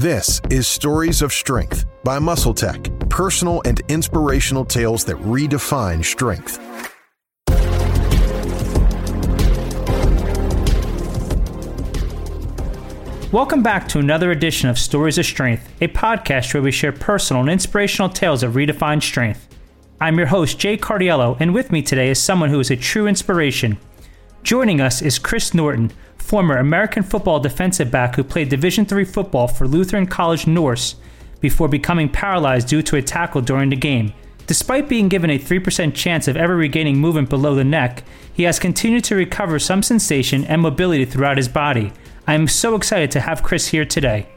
This is Stories of Strength by MuscleTech, personal and inspirational tales that redefine strength. Welcome back to another edition of Stories of Strength, a podcast where we share personal and inspirational tales of redefined strength. I'm your host, Jay Cardiello, and with me today is someone who is a true inspiration. Joining us is Chris Norton, former American football defensive back who played Division III football for Lutheran College Norse before becoming paralyzed due to a tackle during the game. Despite being given a 3% chance of ever regaining movement below the neck, he has continued to recover some sensation and mobility throughout his body. I am so excited to have Chris here today.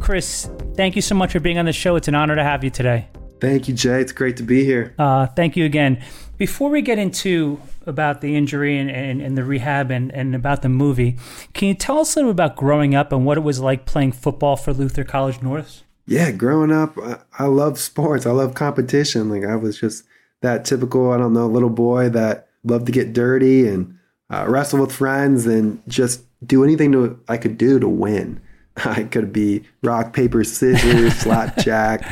Chris, thank you so much for being on the show. It's an honor to have you today. Thank you, Jay. It's great to be here. Uh, thank you again. Before we get into about the injury and, and, and, the rehab and, and about the movie, can you tell us a little about growing up and what it was like playing football for Luther College Norse? Yeah, growing up, I, I love sports. I love competition. Like I was just that typical, I don't know, little boy that loved to get dirty and uh, wrestle with friends and just do anything to I could do to win. I could be rock, paper, scissors, slapjack,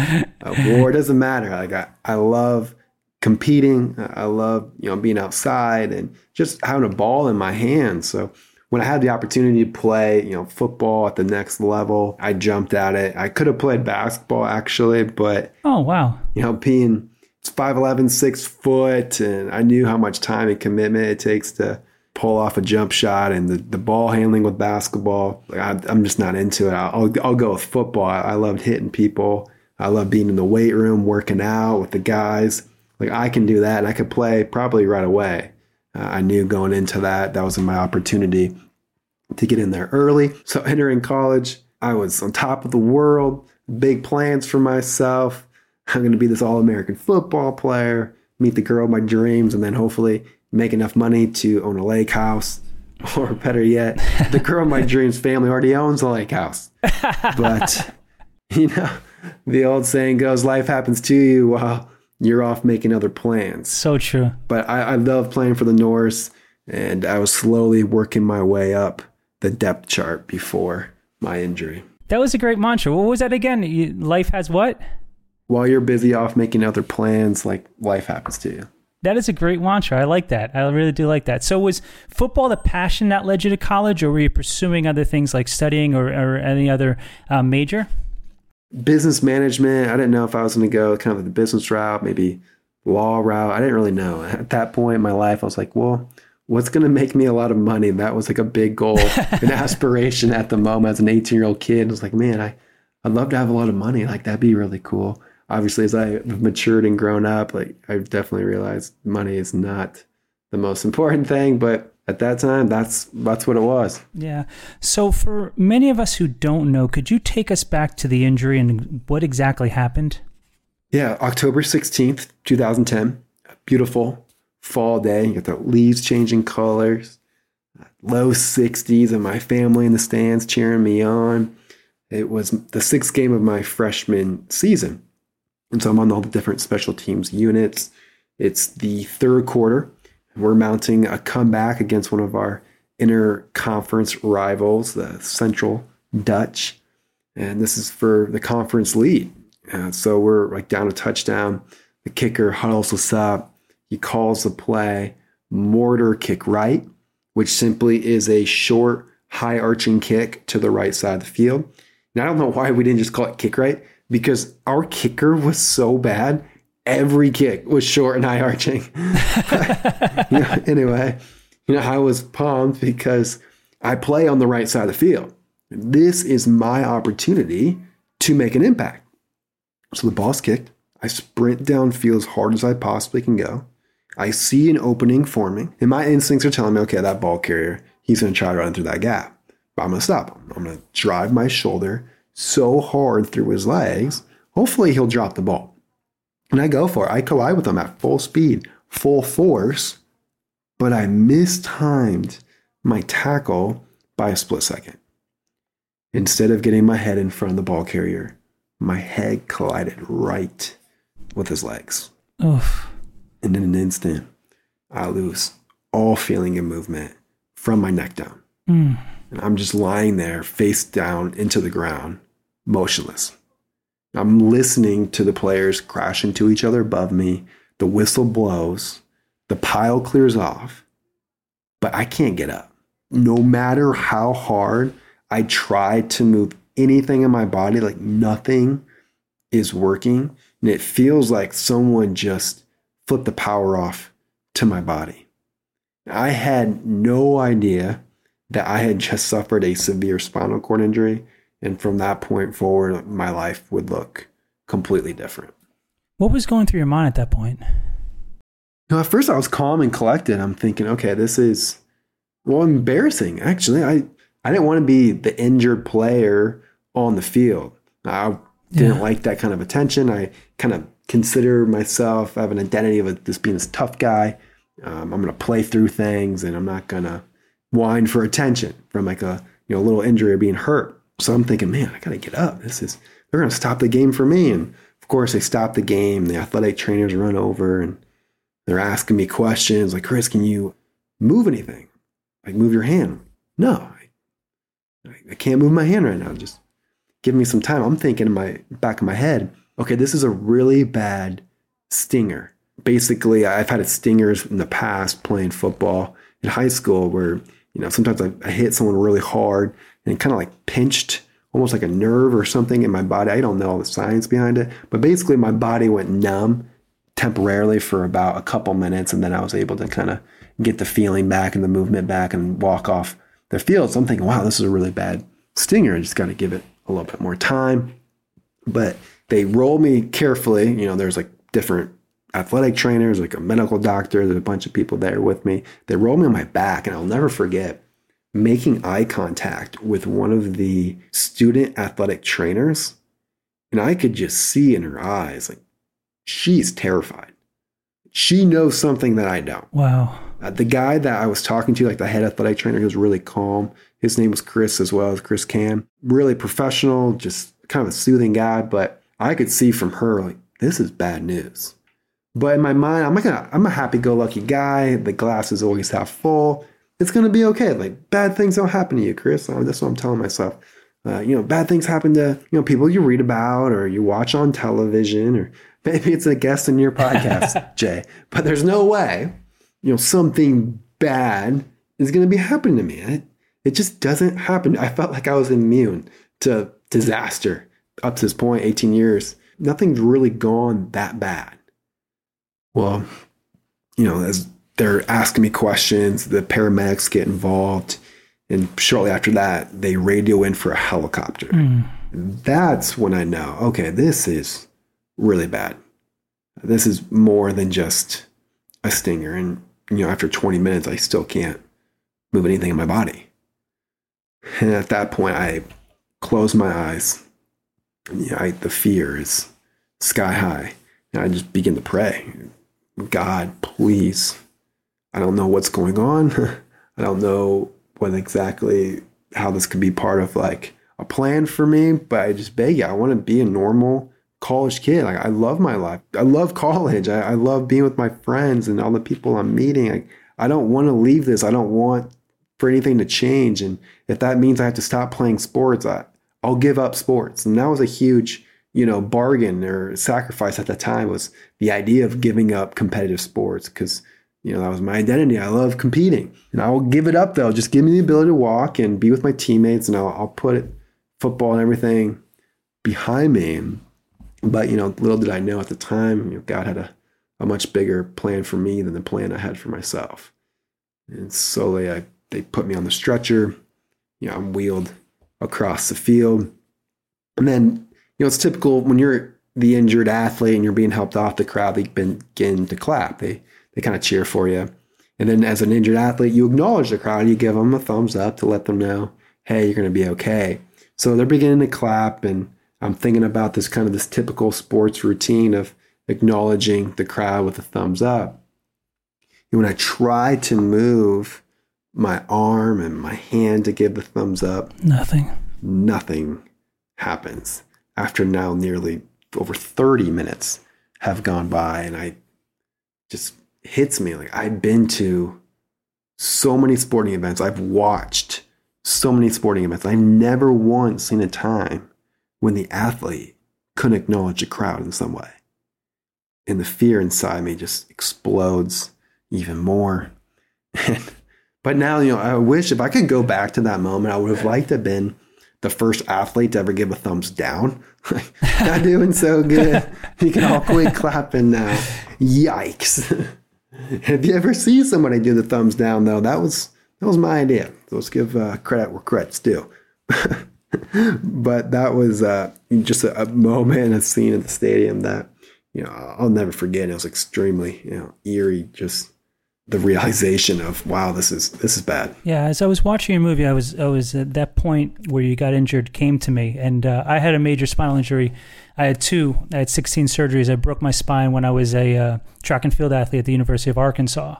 uh, war. It doesn't matter. Like I, I love competing. I love you know being outside and just having a ball in my hands. So when I had the opportunity to play, you know, football at the next level, I jumped at it. I could have played basketball actually, but oh wow, you know, being it's 5'11, six foot, and I knew how much time and commitment it takes to pull off a jump shot and the, the ball handling with basketball. Like I, am just not into it. I'll, I'll go with football. I, I loved hitting people. I love being in the weight room, working out with the guys. Like I can do that and I could play probably right away. Uh, I knew going into that, that was my opportunity to get in there early. So entering college, I was on top of the world, big plans for myself. I'm going to be this all American football player, meet the girl of my dreams, and then hopefully make enough money to own a lake house. Or better yet, the girl of my dreams family already owns a lake house. But, you know, the old saying goes life happens to you while you're off making other plans. So true. But I, I love playing for the Norse, and I was slowly working my way up the depth chart before my injury. That was a great mantra. What was that again? Life has what? while you're busy off making other plans, like life happens to you. That is a great mantra. I like that. I really do like that. So, was football the passion that led you to college, or were you pursuing other things like studying or, or any other uh, major? Business management. I didn't know if I was going to go kind of the business route, maybe law route. I didn't really know. At that point in my life, I was like, well, what's going to make me a lot of money? That was like a big goal, an aspiration at the moment as an 18 year old kid. I was like, man, I, I'd love to have a lot of money. Like, that'd be really cool obviously as I've matured and grown up, like I've definitely realized money is not the most important thing, but at that time that's that's what it was. Yeah. So for many of us who don't know, could you take us back to the injury and what exactly happened? Yeah, October 16th, 2010. Beautiful fall day. You got the leaves changing colors. Low 60s and my family in the stands cheering me on. It was the sixth game of my freshman season. And so I'm on all the different special teams units. It's the third quarter. We're mounting a comeback against one of our inner conference rivals, the Central Dutch. And this is for the conference lead. Uh, so we're like down a touchdown. The kicker huddles us up. He calls the play mortar kick right, which simply is a short, high arching kick to the right side of the field. And I don't know why we didn't just call it kick right because our kicker was so bad. Every kick was short and high arching. you know, anyway, you know, I was pumped because I play on the right side of the field. This is my opportunity to make an impact. So the ball's kicked. I sprint downfield as hard as I possibly can go. I see an opening forming, and my instincts are telling me, okay, that ball carrier, he's going to try to run through that gap. But I'm going to stop him. I'm going to drive my shoulder so hard through his legs, hopefully he'll drop the ball. And I go for it. I collide with him at full speed, full force, but I mistimed my tackle by a split second. Instead of getting my head in front of the ball carrier, my head collided right with his legs. Oof. And in an instant, I lose all feeling of movement, from my neck down. Mm. And I'm just lying there, face down into the ground, motionless. I'm listening to the players crash into each other above me. The whistle blows, the pile clears off, but I can't get up. No matter how hard I try to move anything in my body, like nothing is working. And it feels like someone just flipped the power off to my body. I had no idea that I had just suffered a severe spinal cord injury. And from that point forward, my life would look completely different. What was going through your mind at that point? No, at first I was calm and collected. I'm thinking, okay, this is well embarrassing. Actually, I I didn't want to be the injured player on the field. I didn't Yeah. like that kind of attention. I kind of consider myself I have an identity of a, this being this tough guy. Um, I'm going to play through things, and I'm not going to whine for attention from like a you know little injury or being hurt. So I'm thinking, man, I got to get up. This is they're going to stop the game for me. And of course, they stop the game. The athletic trainers run over and they're asking me questions like, Chris, can you move anything? Like move your hand? No, I, I can't move my hand right now. Just give me some time. I'm thinking in my back of my head, okay, this is a really bad stinger. Basically, I've had stingers in the past playing football in high school where, you know, sometimes I, I hit someone really hard and kind of like pinched almost like a nerve or something in my body. I don't know all the science behind it, but basically my body went numb temporarily for about a couple minutes and then I was able to kind of get the feeling back and the movement back and walk off the field. So I'm thinking, wow, this is a really bad stinger. I just got to give it a little bit more time. But they roll me carefully. You know, there's like different athletic trainers, like a medical doctor, there's a bunch of people there with me. They roll me on my back, and I'll never forget making eye contact with one of the student athletic trainers. And I could just see in her eyes, like, she's terrified. She knows something that I don't. Wow. Uh, the guy that I was talking to, like the head athletic trainer, he was really calm. His name was Chris as well as Chris Cam. Really professional, just kind of a soothing guy. But I could see from her, like, this is bad news. But in my mind, I'm like a, I'm a happy-go-lucky guy. The glass is always half full. It's gonna be okay. Like bad things don't happen to you, Chris. That's what I'm telling myself. Uh, you know, bad things happen to you know people you read about or you watch on television or maybe it's a guest in your podcast, Jay. But there's no way you know something bad is going to be happening to me. It, it just doesn't happen. I felt like I was immune to disaster up to this point, 18 years. Nothing's really gone that bad. Well, you know, as they're asking me questions, the paramedics get involved, and shortly after that, they radio in for a helicopter. Hmm. That's when I know, okay, this is really bad. This is more than just a stinger. And, you know, after 20 minutes, I still can't move anything in my body. And at that point, I close my eyes. And, you know, I, the fear is sky high. And I just begin to pray God, please. I don't know what's going on. I don't know what exactly how this could be part of like a plan for me, but I just beg you, I want to be a normal college kid. Like I love my life. I love college. I, I love being with my friends and all the people I'm meeting. I, I don't want to leave this. I don't want for anything to change. And if that means I have to stop playing sports, I, I'll give up sports. And that was a huge, you know, bargain or sacrifice at the time was the idea of giving up competitive sports because, you know, that was my identity. I love competing. And I will give it up though. Just give me the ability to walk and be with my teammates and I'll, I'll put football and everything behind me. But, you know, little did I know at the time, you know, God had a, a much bigger plan for me than the plan I had for myself. And slowly I, they put me on the stretcher. You know, I'm wheeled across the field. And then, you know, it's typical when you're the injured athlete and you're being helped off the crowd, they begin to clap. They, they kind of cheer for you. And then as an injured athlete, you acknowledge the crowd. You give them a thumbs up to let them know, hey, you're going to be okay. So they're beginning to clap. And I'm thinking about this kind of this typical sports routine of acknowledging the crowd with a thumbs up. And when I try to move my arm and my hand to give the thumbs up, Nothing. nothing happens. After now nearly over 30 minutes have gone by and I just hits me like I've been to so many sporting events. I've watched so many sporting events. I've never once seen a time when the athlete couldn't acknowledge the crowd in some way. And the fear inside me just explodes even more. but now, you know, I wish if I could go back to that moment, I would have liked to have been the first athlete to ever give a thumbs down. Not doing so good. You can all quit clapping now. Yikes. Have you ever seen somebody do the thumbs down though? That was that was my idea. So let's give uh, credit where credit's due. but that was uh, just a, a moment, a scene at the stadium that you know I'll never forget. It was extremely you know eerie, just the realization of wow, this is this is bad. Yeah, as I was watching your movie, I was I was at that point where you got injured came to me, and uh, I had a major spinal injury. I had two. I had 16 surgeries. I broke my spine when I was a uh, track and field athlete at the University of Arkansas,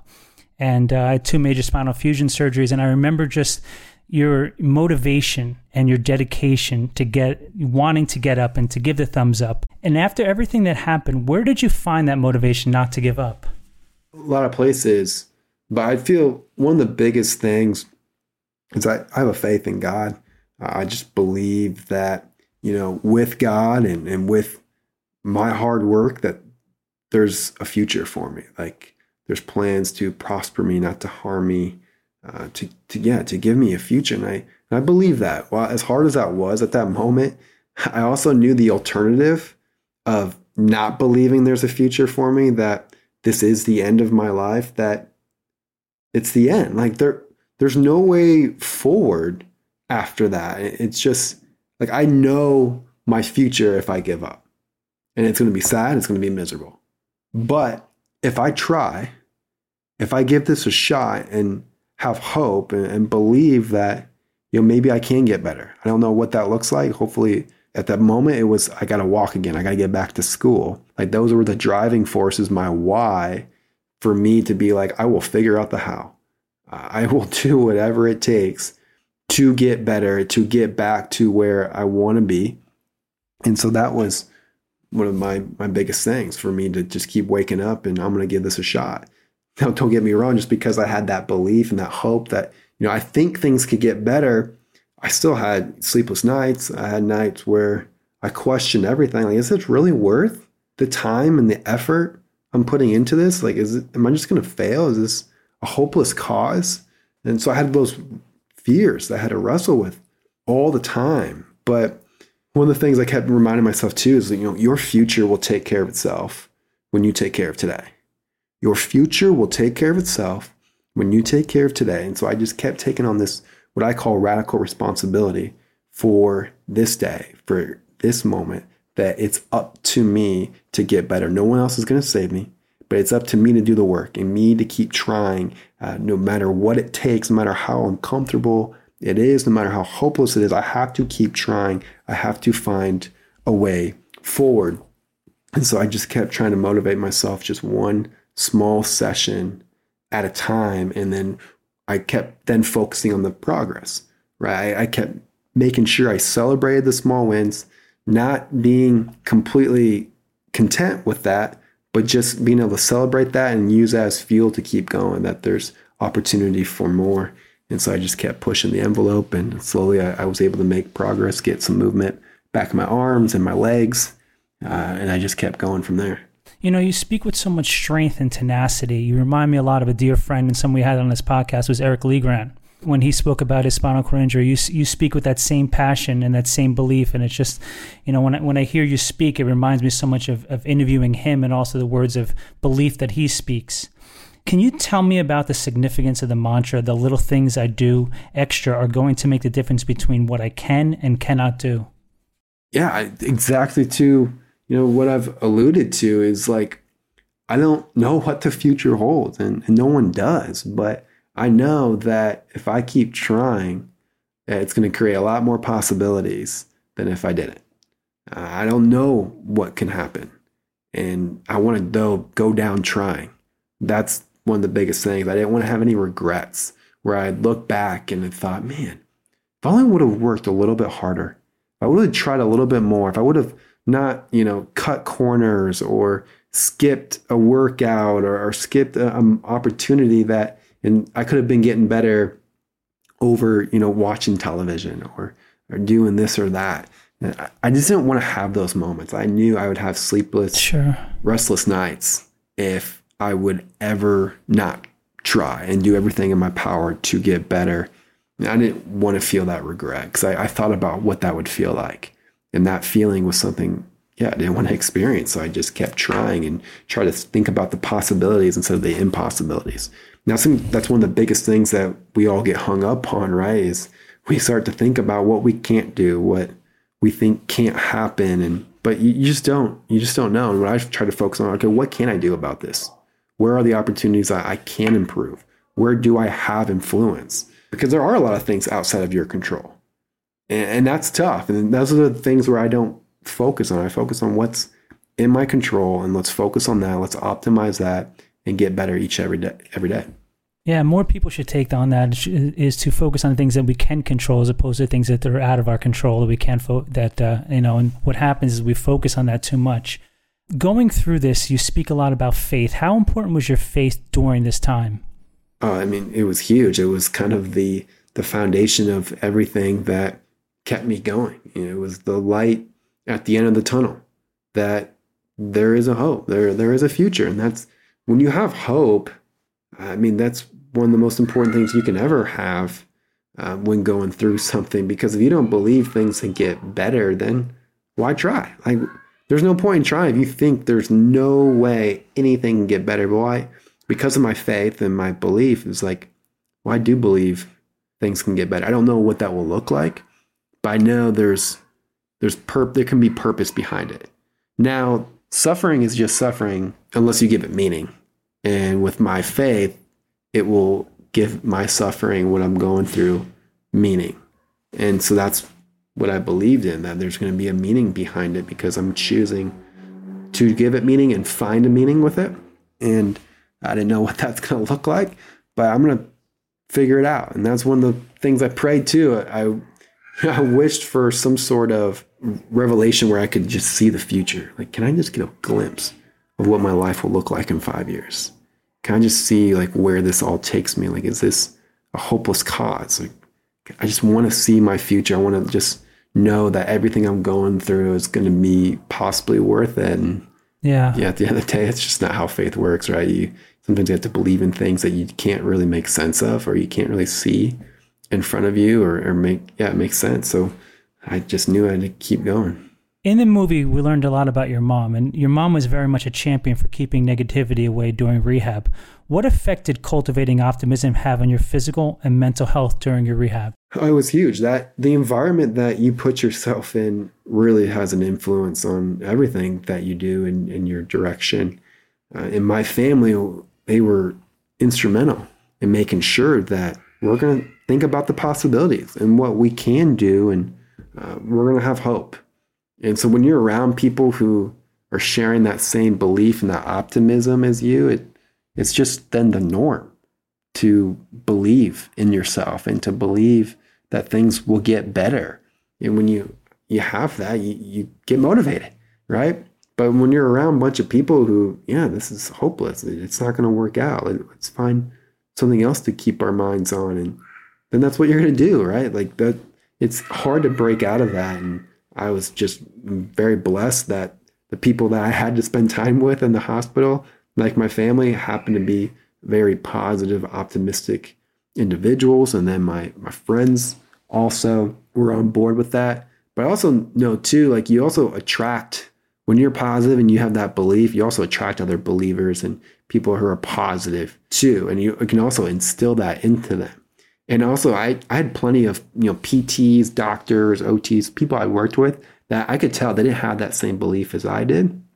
and uh, I had two major spinal fusion surgeries. And I remember just your motivation and your dedication to get wanting to get up and to give the thumbs up. And after everything that happened, where did you find that motivation not to give up? A lot of places, but I feel one of the biggest things is I, I have a faith in God. I just believe that, you know, with God and, and with my hard work, that there's a future for me. Like there's plans to prosper me, not to harm me uh, to, to yeah to give me a future. And I and I believe that. Well as hard as that was at that moment I also knew the alternative of not believing there's a future for me that this is the end of my life that it's the end. Like there there's no way forward after that. It's just like I know my future if I give up and it's going to be sad it's going to be miserable but if I try if I give this a shot and have hope and, and believe that you know maybe I can get better. I don't know what that looks like. Hopefully, at that moment, it was I got to walk again. I got to get back to school. Like those were the driving forces, my why, for me to be like I will figure out the how. I will do whatever it takes to get better, to get back to where I want to be. And so that was one of my my biggest things for me to just keep waking up and I'm going to give this a shot. Now, don't get me wrong, just because I had that belief and that hope that, you know, I think things could get better, I still had sleepless nights. I had nights where I questioned everything. Like, is it really worth the time and the effort I'm putting into this? Like, is it, am I just going to fail? Is this a hopeless cause? And so I had those fears that I had to wrestle with all the time. But one of the things I kept reminding myself too is that, you know, your future will take care of itself when you take care of today. Your future will take care of itself when you take care of today. And so I just kept taking on this, what I call radical responsibility for this day, for this moment, that it's up to me to get better. No one else is going to save me, but it's up to me to do the work and me to keep trying, uh, no matter what it takes, no matter how uncomfortable it is, no matter how hopeless it is. I have to keep trying. I have to find a way forward. And so I just kept trying to motivate myself just one small session at a time. And then I kept then focusing on the progress, right? I, kept making sure I celebrated the small wins, not being completely content with that, but just being able to celebrate that and use that as fuel to keep going, that there's opportunity for more. And so I just kept pushing the envelope and slowly I, I was able to make progress, get some movement back in my arms and my legs. Uh, and I just kept going from there. You know, you speak with so much strength and tenacity. You remind me a lot of a dear friend and someone we had on this podcast was Eric LeGrand. When he spoke about his spinal cord injury, you you speak with that same passion and that same belief, and it's just, you know, when I, when I hear you speak, it reminds me so much of, of interviewing him and also the words of belief that he speaks. Can you tell me about the significance of the mantra, the little things I do extra are going to make the difference between what I can and cannot do? Yeah, exactly. Too you know, what I've alluded to is like, I don't know what the future holds, and, and no one does. But I know that if I keep trying, it's going to create a lot more possibilities than if I didn't. I don't know what can happen, and I want to go go down trying. That's one of the biggest things. I didn't want to have any regrets where I look back and I thought, man, if only I would have worked a little bit harder, if I would have tried a little bit more, if I would have not you know cut corners or skipped a workout or, or skipped an opportunity that and I could have been getting better over, you know, watching television or or doing this or that. I just didn't want to have those moments. I knew I would have sleepless, sure. restless nights if I would ever not try and do everything in my power to get better. I didn't want to feel that regret because I, I, thought about what that would feel like. And that feeling was something, yeah, I didn't want to experience. So I just kept trying and try to think about the possibilities instead of the impossibilities. Now, that's one of the biggest things that we all get hung up on, right? Is we start to think about what we can't do, what we think can't happen, and but you, you just don't, you just don't know. And what I try to focus on, okay, what can I do about this? Where are the opportunities that I can improve? Where do I have influence? Because there are a lot of things outside of your control, and, and that's tough. And those are the things where I don't focus on. I focus on what's in my control, and let's focus on that. Let's optimize that and get better each every day. Every day. Yeah, more people should take on that is to focus on things that we can control as opposed to things that are out of our control that we can't fo- that uh, you know. And what happens is we focus on that too much. Going through this, you speak a lot about faith. How important was your faith during this time? Oh, I mean, it was huge. It was kind of the the foundation of everything that kept me going. You know, it was the light at the end of the tunnel that there is a hope. There there is a future, and that's when you have hope I mean, that's one of the most important things you can ever have uh, when going through something. Because if you don't believe things can get better, then why try? Like, there's no point in trying if you think there's no way anything can get better. But why? Because of my faith and my belief, is like, well, I do believe things can get better. I don't know what that will look like, but I know there's there's perp there can be purpose behind it. Now, suffering is just suffering unless you give it meaning. And with my faith, it will give my suffering, what I'm going through, meaning. And so that's what I believed in that there's going to be a meaning behind it because I'm choosing to give it meaning and find a meaning with it. And I didn't know what that's going to look like, but I'm going to figure it out. And that's one of the things I prayed to. I, I wished for some sort of revelation where I could just see the future. Like, can I just get a glimpse of what my life will look like in five years? Can I just see like where this all takes me? Like, is this a hopeless cause? Like, I just want to see my future. I want to just know that everything I'm going through is going to be possibly worth it. And yeah, yeah, at the end of the day, it's just not how faith works, right? You sometimes you have to believe in things that you can't really make sense of, or you can't really see in front of you, or, or make yeah, it makes sense. So I just knew I had to keep going in the movie, we learned a lot about your mom, and your mom was very much a champion for keeping negativity away during rehab. What effect did cultivating optimism have on your physical and mental health during your rehab? Oh, it was huge. That the environment that you put yourself in really has an influence on everything that you do in, in your direction. Uh, in my family, they were instrumental in making sure that we're going to think about the possibilities and what we can do, and uh, we're going to have hope and so when you're around people who are sharing that same belief and that optimism as you, it it's just then the norm to believe in yourself and to believe that things will get better. And when you you have that, you, you get motivated, right? But when you're around a bunch of people who, yeah, this is hopeless, it's not going to work out. Let's find something else to keep our minds on, and then that's what you're going to do, right? Like that. It's hard to break out of that and I was just very blessed that the people that I had to spend time with in the hospital, like my family, happened to be very positive, optimistic individuals. And then my, my friends also were on board with that. But I also know too, like you also attract when you're positive and you have that belief, you also attract other believers and people who are positive too. And you can also instill that into them. And also, I, I had plenty of you know PTs, doctors, OTs, people I worked with that I could tell they didn't have that same belief as I did.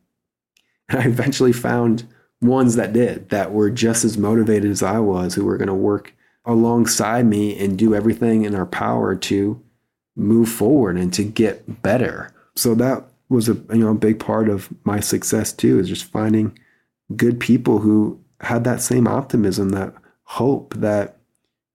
And I eventually found ones that did, that were just as motivated as I was, who were going to work alongside me and do everything in our power to move forward and to get better. So that was a you know a big part of my success too, is just finding good people who had that same optimism, that hope, that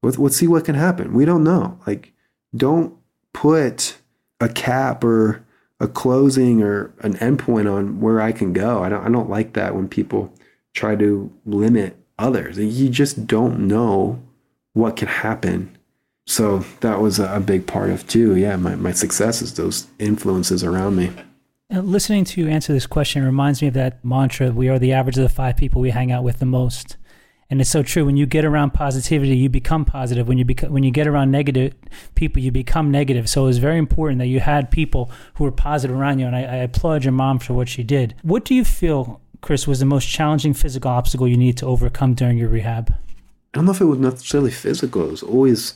Let's, let's see what can happen. We don't know. Like, don't put a cap or a closing or an endpoint on where I can go. I don't I don't like that when people try to limit others. You just don't know what can happen. So that was a big part of too. Yeah, my, my success is those influences around me. Listening to you answer this question reminds me of that mantra we are the average of the five people we hang out with the most. And it's so true. When you get around positivity, you become positive. When you become, when you get around negative people, you become negative. So it was very important that you had people who were positive around you. And I, I applaud your mom for what she did. What do you feel, Chris, was the most challenging physical obstacle you need to overcome during your rehab? I don't know if it was necessarily physical. It was always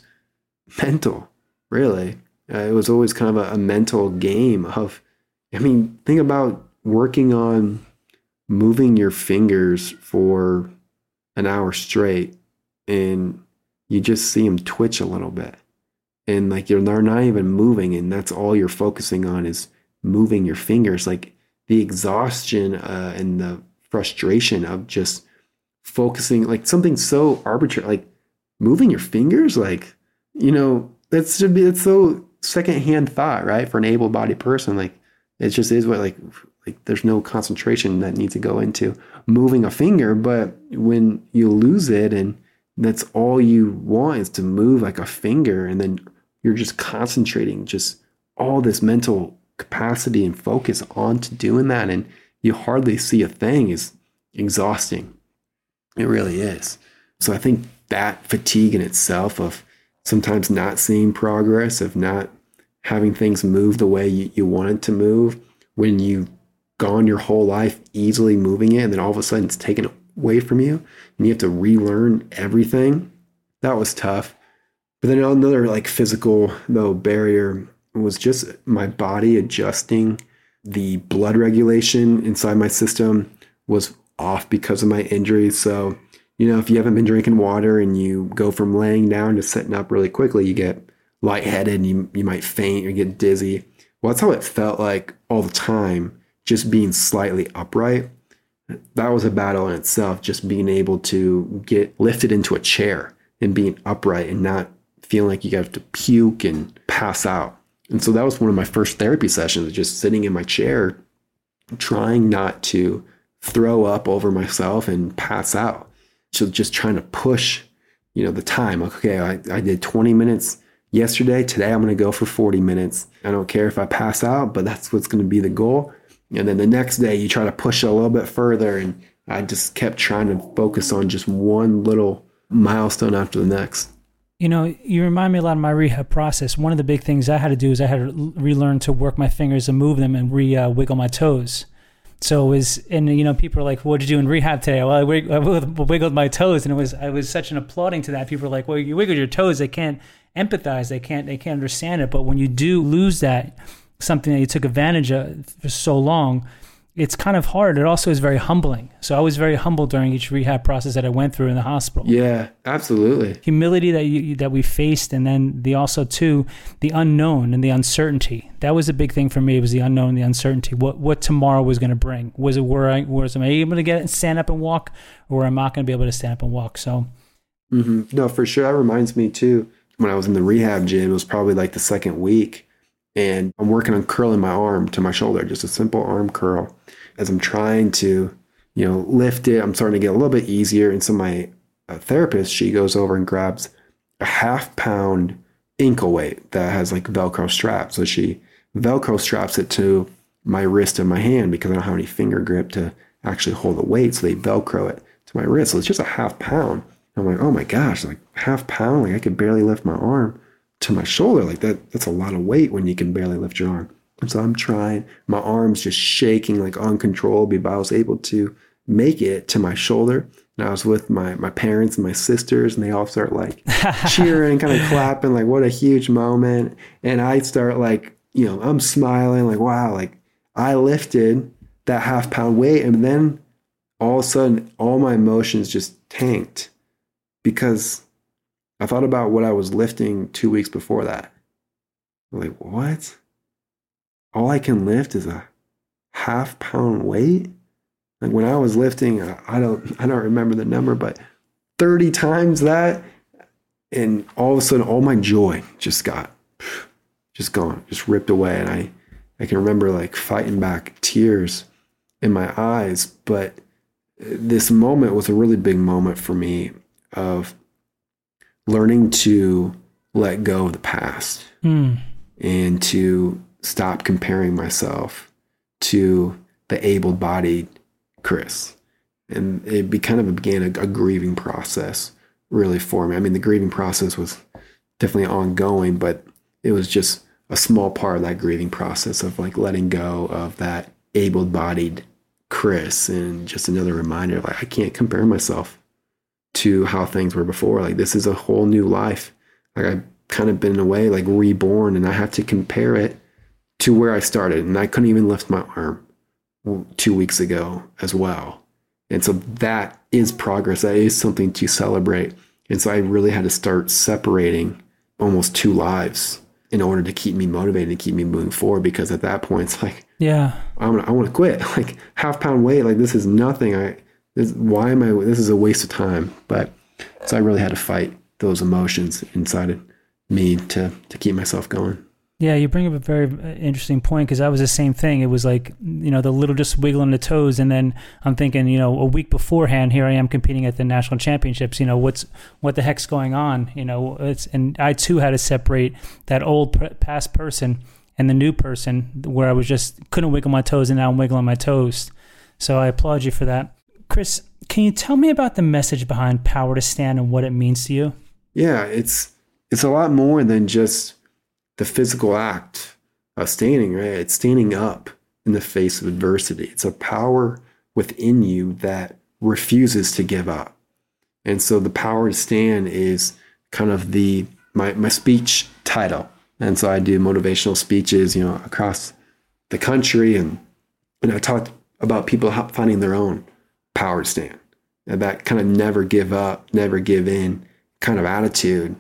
mental. Really, uh, it was always kind of a, a mental game of. I mean, think about working on moving your fingers for an hour straight and you just see them twitch a little bit. And like you're they're not even moving and that's all you're focusing on is moving your fingers. Like the exhaustion uh, and the frustration of just focusing like something so arbitrary like moving your fingers? Like you know that should be it's so secondhand thought right for an able-bodied person. Like it just is what like like there's no concentration that needs to go into moving a finger but when you lose it and that's all you want is to move like a finger and then you're just concentrating just all this mental capacity and focus onto doing that and you hardly see a thing is exhausting. It really is. So i think that fatigue in itself of sometimes not seeing progress of not having things move the way you, you want it to move when you've gone your whole life easily moving it and then all of a sudden it's taken away from you and you have to relearn everything that was tough. But then another like physical though barrier was just my body adjusting. The blood regulation inside my system was off because of my injury so you know if you haven't been drinking water and you go from laying down to sitting up really quickly you get lightheaded and you, you might faint or get dizzy. Well, that's how it felt like all the time, just being slightly upright. That was a battle in itself, just being able to get lifted into a chair and being upright and not feeling like you have to puke and pass out. And so that was one of my first therapy sessions, just sitting in my chair, trying not to throw up over myself and pass out. So just trying to push, you know, the time. Like, okay, I, I did 20 minutes yesterday. Today, I'm going to go for 40 minutes. I don't care if I pass out, but that's what's going to be the goal. And then the next day, you try to push it a little bit further. And I just kept trying to focus on just one little milestone after the next. You know, you remind me a lot of my rehab process. One of the big things I had to do is I had to relearn to work my fingers and move them and re uh, wiggle my toes. So it was, and you know, people are like, "What did you do in rehab today?" Well, I, wig- I wiggled my toes, and it was, I was such an applauding to that. People are like, "Well, you wiggled your toes; they can't empathize. They can't they can't understand it. But when you do lose that something that you took advantage of for so long, it's kind of hard. It also is very humbling. So I was very humble during each rehab process that I went through in the hospital. Yeah, absolutely. Humility that you that we faced, and then the also too the unknown and the uncertainty. That was a big thing for me. It was the unknown, the uncertainty. What what tomorrow was going to bring? Was it where I was am I able to get and stand up and walk, or am I not going to be able to stand up and walk? So. Mm-hmm. No, for sure. That reminds me too when I was in the rehab gym, it was probably like the second week. And I'm working on curling my arm to my shoulder, just a simple arm curl. As I'm trying to, you know, lift it, I'm starting to get a little bit easier. And so my uh, therapist, she goes over and grabs a half pound ankle weight that has like Velcro straps. So she Velcro straps it to my wrist and my hand because I don't have any finger grip to actually hold the weight. So they Velcro it to my wrist. So it's just a half pound. I'm like, oh my gosh, like half pound, like I could barely lift my arm to my shoulder. Like that, that's a lot of weight when you can barely lift your arm. And so I'm trying, my arm's just shaking like uncontrollably, but I was able to make it to my shoulder. And I was with my my parents and my sisters, and they all start like cheering, kind of clapping, like what a huge moment. And I start like, you know, I'm smiling, like, wow, like I lifted that half pound weight. And then all of a sudden, all my emotions just tanked because I thought about what I was lifting two weeks before that. I'm like, what? All I can lift is a half pound weight? Like when I was lifting, uh, I don't I don't remember the number, but 30 times that. And all of a sudden all my joy just got just gone, just ripped away. And I I can remember like fighting back tears in my eyes, but uh, this moment was a really big moment for me of learning to let go of the past Mm. and to stop comparing myself to the able-bodied Chris. And it be, kind of began a, a grieving process really for me. I mean, the grieving process was definitely ongoing, but it was just a small part of that grieving process of like letting go of that able-bodied Chris and just another reminder of like I can't compare myself to how things were before. Like this is a whole new life. Like I've kind of been in a way like reborn and I have to compare it to where I started. And I couldn't even lift my arm two weeks ago as well. And so that is progress. That is something to celebrate. And so I really had to start separating almost two lives in order to keep me motivated and keep me moving forward. Because at that point, it's like, Yeah. I'm, I want to quit. Like half pound weight, like this is nothing. I, this, why am I, this is a waste of time. But so I really had to fight those emotions inside of me to, to keep myself going. Yeah, you bring up a very uh, interesting point because that was the same thing. It was like, you know, the little just wiggling the toes. And then I'm thinking, you know, a week beforehand, here I am competing at the national championships. You know, what's, what the heck's going on? You know, it's, and I too had to separate that old past person and the new person where I was just couldn't wiggle my toes and now I'm wiggling my toes. So I applaud you for that. Chris, can you tell me about the message behind Power to Stand and what it means to you? Yeah, it's, it's a lot more than just the physical act of standing, right? It's standing up in the face of adversity. It's a power within you that refuses to give up. And so the power to stand is kind of the my, my speech title. And so I do motivational speeches, you know, across the country and and I talk about people finding their own power stand. And that kind of never give up, never give in kind of attitude.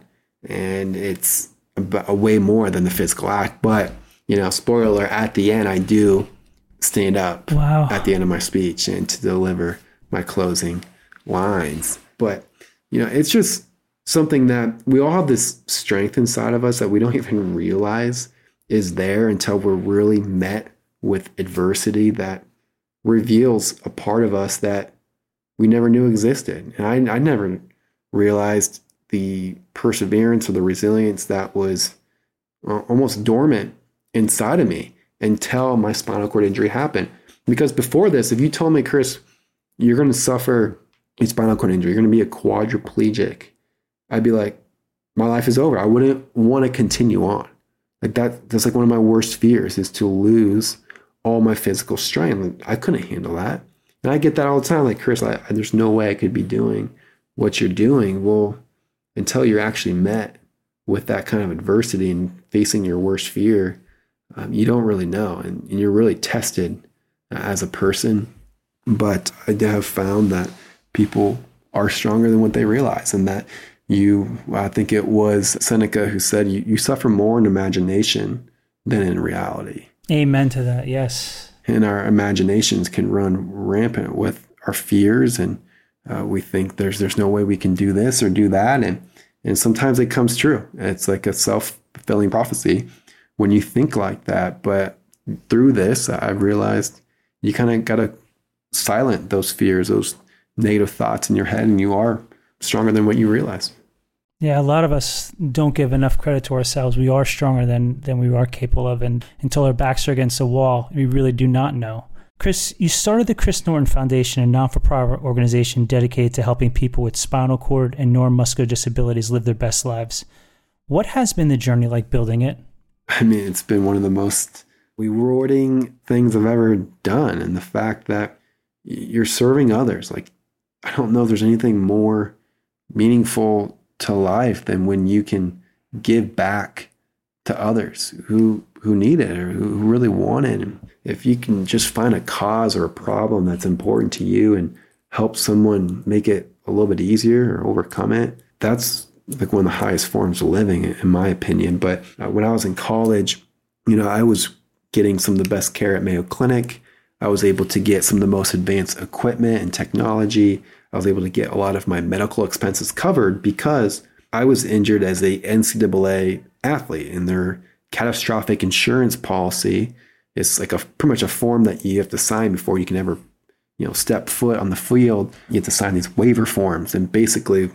And it's a way more than the physical act. But you know, spoiler at the end, I do stand up Wow. at the end of my speech and to deliver my closing lines. But you know, it's just something that we all have this strength inside of us that we don't even realize is there until we're really met with adversity that reveals a part of us that we never knew existed. And I, I never realized the perseverance or the resilience that was uh, almost dormant inside of me until my spinal cord injury happened. Because before this, if you told me, Chris, you're going to suffer a spinal cord injury, you're going to be a quadriplegic, I'd be like, my life is over. I wouldn't want to continue on. Like that, that's like one of my worst fears is to lose all my physical strength. I couldn't handle that. And I get that all the time. Like, Chris, I, there's no way I could be doing what you're doing. Well, until you're actually met with that kind of adversity and facing your worst fear, um, you don't really know. And, and you're really tested as a person. But I have found that people are stronger than what they realize, and that you, I think it was Seneca who said, you, you suffer more in imagination than in reality. Amen to that. Yes. And our imaginations can run rampant with our fears, and uh, we think there's there's no way we can do this or do that, and and sometimes it comes true. It's like a self fulfilling prophecy when you think like that. But through this, I've realized you kind of got to silent those fears, those negative thoughts in your head, and you are stronger than what you realize. Yeah, a lot of us don't give enough credit to ourselves. We are stronger than than we are capable of, and until our backs are against the wall, we really do not know. Chris, you started the Chris Norton Foundation, a non-for-profit organization dedicated to helping people with spinal cord and neuromuscular disabilities live their best lives. What has been the journey like building it? I mean, it's been one of the most rewarding things I've ever done, and the fact that you're serving others. Like, I don't know if there's anything more meaningful to life than when you can give back to others who who need it or who really want it. If you can just find a cause or a problem that's important to you and help someone make it a little bit easier or overcome it, that's like one of the highest forms of living, in my opinion. But uh, when I was in college, you know, I was getting some of the best care at Mayo Clinic. I was able to get some of the most advanced equipment and technology. I was able to get a lot of my medical expenses covered because I was injured as a NCAA athlete and their catastrophic insurance policy is like a pretty much a form that you have to sign before you can ever you know, step foot on the field, you have to sign these waiver forms. And basically,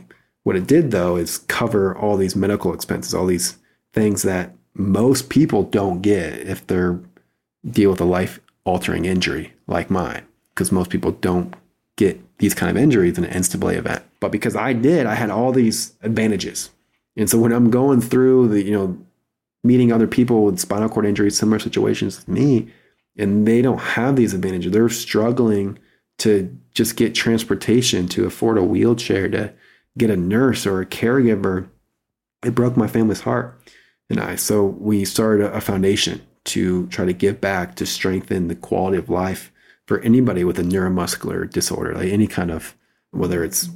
what it did though is cover all these medical expenses, all these things that most people don't get if they're deal with a life altering injury like mine, because most people don't get these kind of injuries in an NCAA event. But because I did, I had all these advantages. And so when I'm going through the, you know, meeting other people with spinal cord injuries, similar situations with me, and they don't have these advantages, they're struggling to just get transportation, to afford a wheelchair, to get a nurse or a caregiver. It broke my family's heart. And I, so we started a foundation to try to give back to strengthen the quality of life for anybody with a neuromuscular disorder, like any kind of, whether it's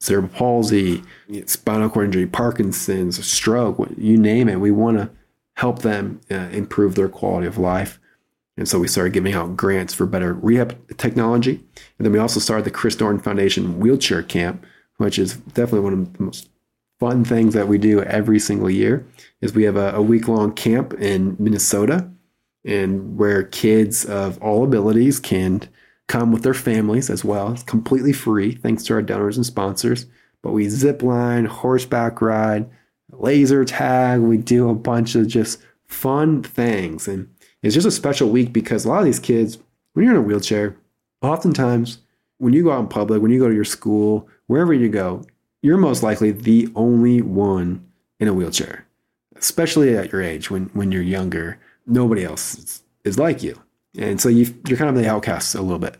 cerebral palsy, spinal cord injury, Parkinson's, stroke, you name it. We want to help them uh, improve their quality of life. And so we started giving out grants for better rehab technology. And then we also started the Chris Norton Foundation Wheelchair Camp, which is definitely one of the most fun things that we do every single year is we have a, a week long camp in Minnesota and where kids of all abilities can come with their families as well. It's completely free thanks to our donors and sponsors. But we zip line, horseback ride, laser tag. We do a bunch of just fun things. And it's just a special week because a lot of these kids, when you're in a wheelchair, oftentimes when you go out in public, when you go to your school, wherever you go, you're most likely the only one in a wheelchair, especially at your age when, when you're younger. Nobody else is, is like you. And so you, you're kind of the outcast a little bit.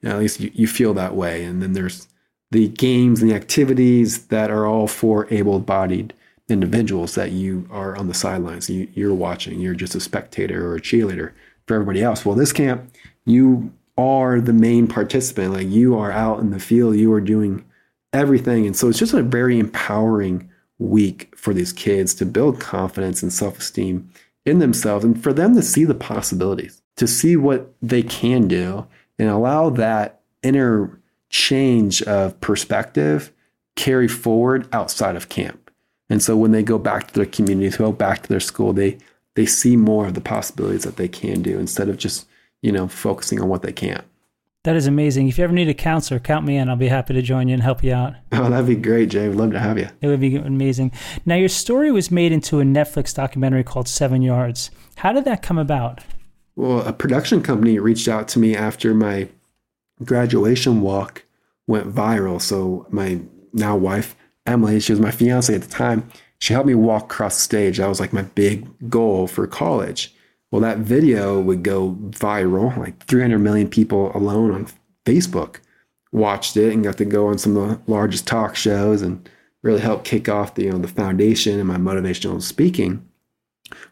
You know, at least you, you feel that way. And then there's the games and the activities that are all for able bodied individuals that you are on the sidelines. You, you're watching, you're just a spectator or a cheerleader for everybody else. Well, this camp, you are the main participant. Like you are out in the field, you are doing everything. And so it's just a very empowering week for these kids to build confidence and self esteem in themselves and for them to see the possibilities, to see what they can do and allow that inner change of perspective carry forward outside of camp. And so when they go back to their communities, go back to their school, they they see more of the possibilities that they can do instead of just, you know, focusing on what they can't. That is amazing. If you ever need a counselor, count me in. I'll be happy to join you and help you out. Oh, that'd be great, Jay. We'd love to have you. It would be amazing. Now, your story was made into a Netflix documentary called Seven Yards. How did that come about? Well, a production company reached out to me after my graduation walk went viral. So my now wife, Emily, she was my fiance at the time. She helped me walk across the stage. That was like my big goal for college. Well, that video would go viral. Like 300 million people alone on Facebook watched it and got to go on some of the largest talk shows and really help kick off the you know the foundation and my motivational speaking.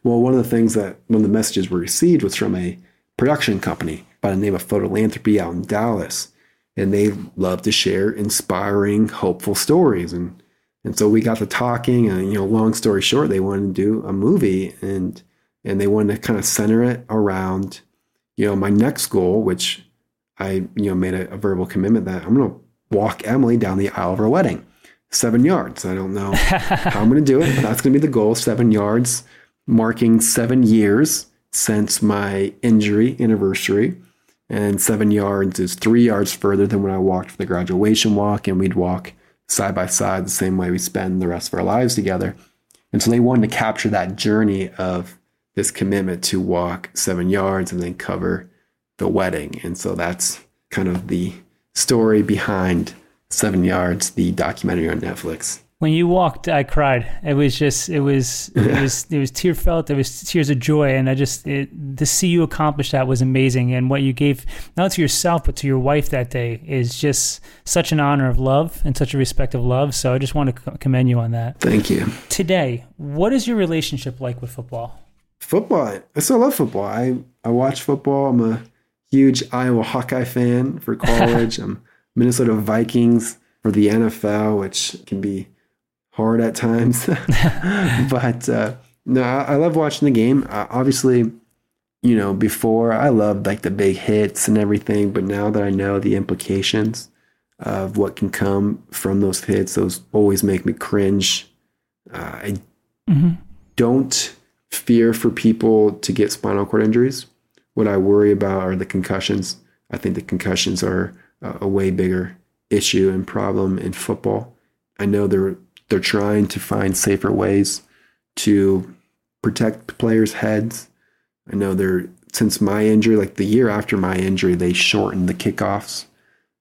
Well, one of the things that one of the messages we received was from a production company by the name of Photolanthropy out in Dallas. And they love to share inspiring, hopeful stories. And and so we got to talking, and you know, long story short, they wanted to do a movie and and they wanted to kind of center it around, you know, my next goal, which I, you know, made a, a verbal commitment that I'm gonna walk Emily down the aisle of her wedding. Seven yards. I don't know how I'm gonna do it, but that's gonna be the goal, seven yards marking seven years since my injury anniversary. And seven yards is three yards further than when I walked for the graduation walk, and we'd walk side by side the same way we spend the rest of our lives together. And so they wanted to capture that journey of this commitment to walk seven yards and then cover the wedding. And so that's kind of the story behind Seven Yards, the documentary on Netflix when you walked, I cried. It was just, it was, it was, it was tear felt. It was tears of joy, and I just it, to see you accomplish that was amazing. And what you gave not to yourself but to your wife that day is just such an honor of love and such a respect of love. So I just want to commend you on that. Thank you. Today, what is your relationship like with football? Football. I still love football. I I watch football. I'm a huge Iowa Hawkeye fan for college. I'm Minnesota Vikings for the NFL, which can be hard at times. but uh, no, I, I, love watching the game. Uh, obviously, you know, before I loved like the big hits and everything, but now that I know the implications of what can come from those hits, those always make me cringe. Uh, I mm-hmm. don't fear for people to get spinal cord injuries. What I worry about are the concussions. I think the concussions are a, way bigger issue and problem in football. I know they're they're trying to find safer ways to protect players' heads. I know they're since my injury, like the year after my injury, they shortened the kickoffs.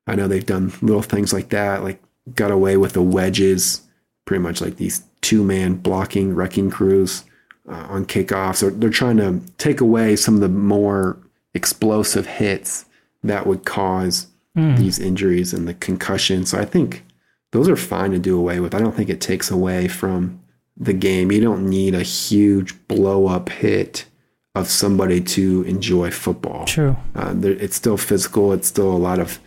I know they've done little things like that, like got away with the wedges, pretty much like these two man blocking wrecking crews uh, on kickoffs. Or they're trying to take away some of the more explosive hits that would cause mm. these injuries and the concussion. So I think those are fine to do away with. I don't think it takes away from the game. You don't need a huge blow up hit of somebody to enjoy football. True. Uh, it's still physical. It's still a lot of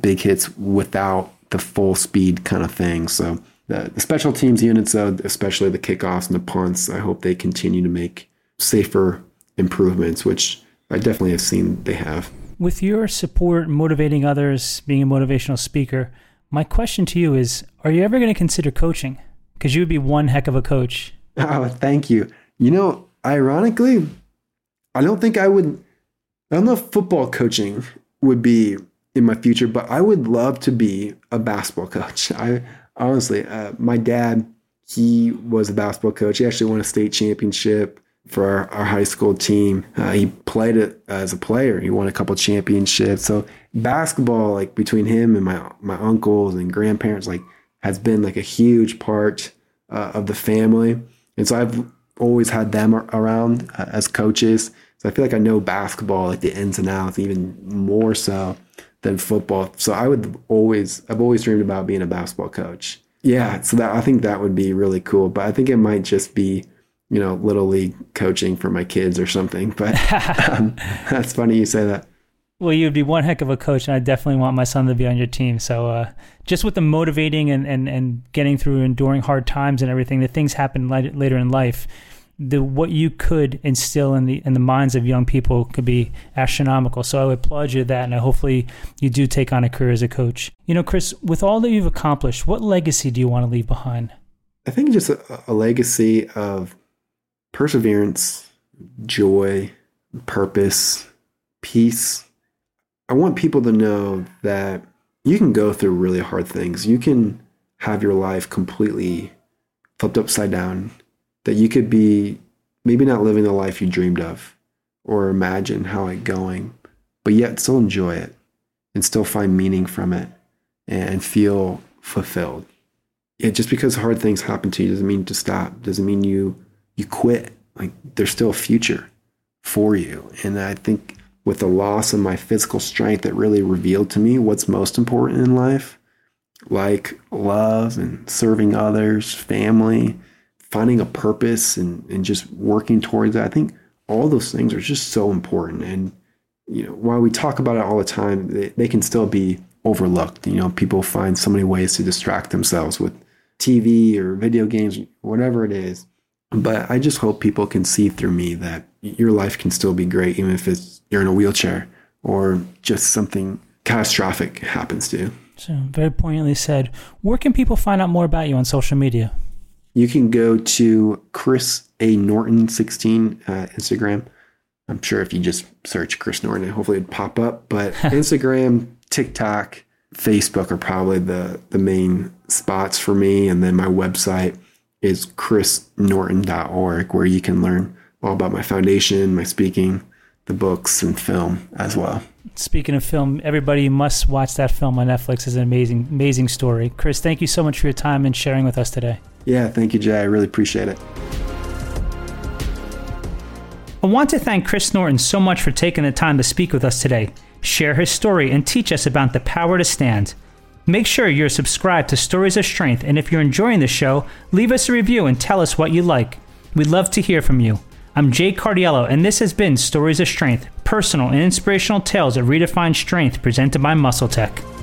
big hits without the full speed kind of thing. So the, the special teams units, though, especially the kickoffs and the punts, I hope they continue to make safer improvements, which I definitely have seen they have. With your support, motivating others, being a motivational speaker, my question to you is Are you ever going to consider coaching? Because you would be one heck of a coach. Oh, thank you. You know, ironically, I don't think I would. I don't know if football coaching would be in my future, but I would love to be a basketball coach. I honestly, uh, my dad, he was a basketball coach. He actually won a state championship for our, our high school team. Uh, he played it as a player. He won a couple championships. So basketball, like between him and my my uncles and grandparents, like has been like a huge part uh, of the family. And so I've always had them around uh, as coaches. So I feel like I know basketball, like the ins and outs, even more so than football. So I would always, I've always dreamed about being a basketball coach. Yeah, so that I think that would be really cool. But I think it might just be, you know, little league coaching for my kids or something. But um, that's funny you say that. Well, you'd be one heck of a coach, and I definitely want my son to be on your team. So, uh, just with the motivating and, and, and getting through enduring hard times and everything, the things happen later in life the what you could instill in the in the minds of young people could be astronomical. So I would applaud you that, and hopefully you do take on a career as a coach. You know, Chris, with all that you've accomplished, what legacy do you want to leave behind? I think just a, a legacy of perseverance, joy, purpose, peace. I want people to know that you can go through really hard things. You can have your life completely flipped upside down that you could be maybe not living the life you dreamed of or imagine how it going, but yet still enjoy it and still find meaning from it and feel fulfilled. Yeah, just because hard things happen to you doesn't mean to stop. Doesn't mean you you quit. Like there's still a future for you. And I think with the loss of my physical strength, it really revealed to me what's most important in life, like love and serving others, family, finding a purpose and, and just working towards that. I think all those things are just so important. And, you know, while we talk about it all the time, they, they can still be overlooked. You know, people find so many ways to distract themselves with TV or video games, whatever it is. But I just hope people can see through me that your life can still be great, even if it's you're in a wheelchair or just something catastrophic happens to you. So, very poignantly said. Where can people find out more about you on social media? You can go to Chris A. Norton 16 uh, Instagram. I'm sure if you just search Chris Norton, hopefully it'd pop up. But Instagram, TikTok, Facebook are probably the the main spots for me. And then my website is chrisnorton.org, where you can learn all about my foundation, my speaking, the books, and film as well. Speaking of film, everybody must watch that film on Netflix. It's an amazing, amazing story. Chris, thank you so much for your time and sharing with us today. Yeah, thank you, Jay. I really appreciate it. I want to thank Chris Norton so much for taking the time to speak with us today, share his story, and teach us about the power to stand. Make sure you're subscribed to Stories of Strength, and if you're enjoying the show, leave us a review and tell us what you like. We'd love to hear from you. I'm Jay Cardiello, and this has been Stories of Strength personal and inspirational tales of redefined strength presented by MuscleTech.